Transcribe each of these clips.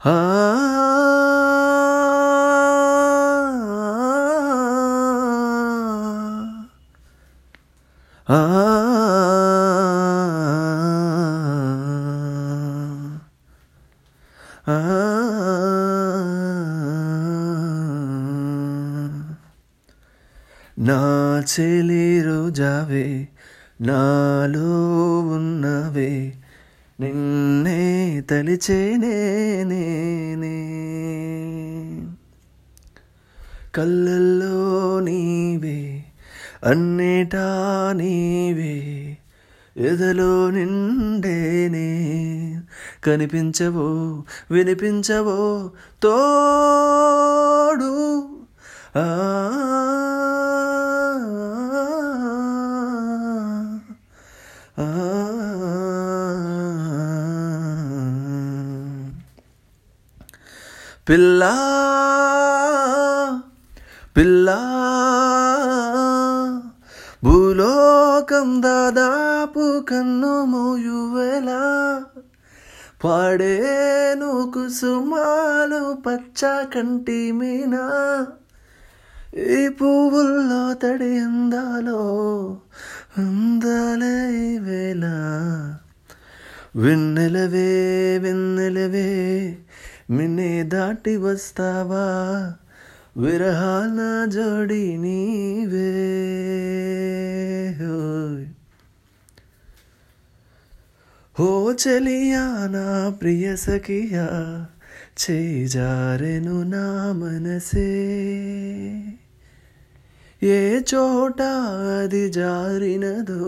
ఆ నా చెలి రోజావే నాలో ఉన్నవే నిన్నే తలిచేనే నేనే. కళ్ళల్లో నీవే అన్నిటా నీవే ఎదలో నిండేనే. కనిపించవో వినిపించవో తోడు. ఆ పిల్ల పిల్ల భూలోకం దాదాపు కన్ను మోయువెలా పాడేను కుసుమాలు పచ్చ కంటి మీనా. ఈ పువ్వుల్లో తడి అందాలో అందాలే వేళ. వెన్నెలవే వెన్నెలవే మిన్నే దాటి వస్తావా విరహాల జోడి నీవే హోయ్. ఓ చలియా నా ప్రియ సఖియా చేజారెను నా మనసే ఏ చోట అది జారినదో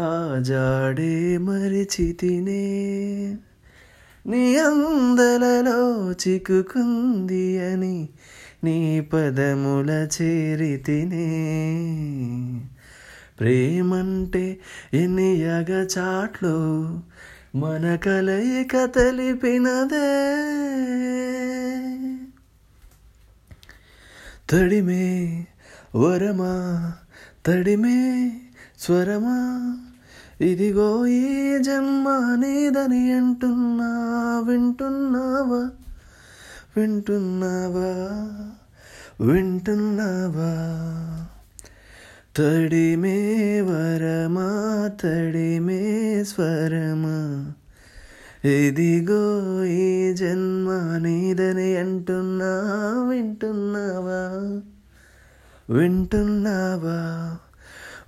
ఆ జాడే మరిచితినే నీ అందలలో చిక్కుకుంది అని నీ పదముల చేరితినే. ప్రేమంటే ఎన్ని యగచాట్లు మన కలయిక తెలిపినదే తడిమే వరమా తడిమే స్వరమా ఇదిగో ఈ జన్మ నీదని అంటున్నా వింటున్నావా? వింటున్నావా? వింటున్నావా? తడిమే వరమా తడిమే స్వరమా? ఇదిగో ఈ జన్మ నీదని అంటున్నా వింటున్నావా? వింటున్నావా?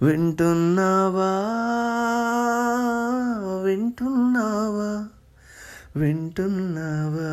వింటున్నావా? వింటున్నావా? వింటున్నావా?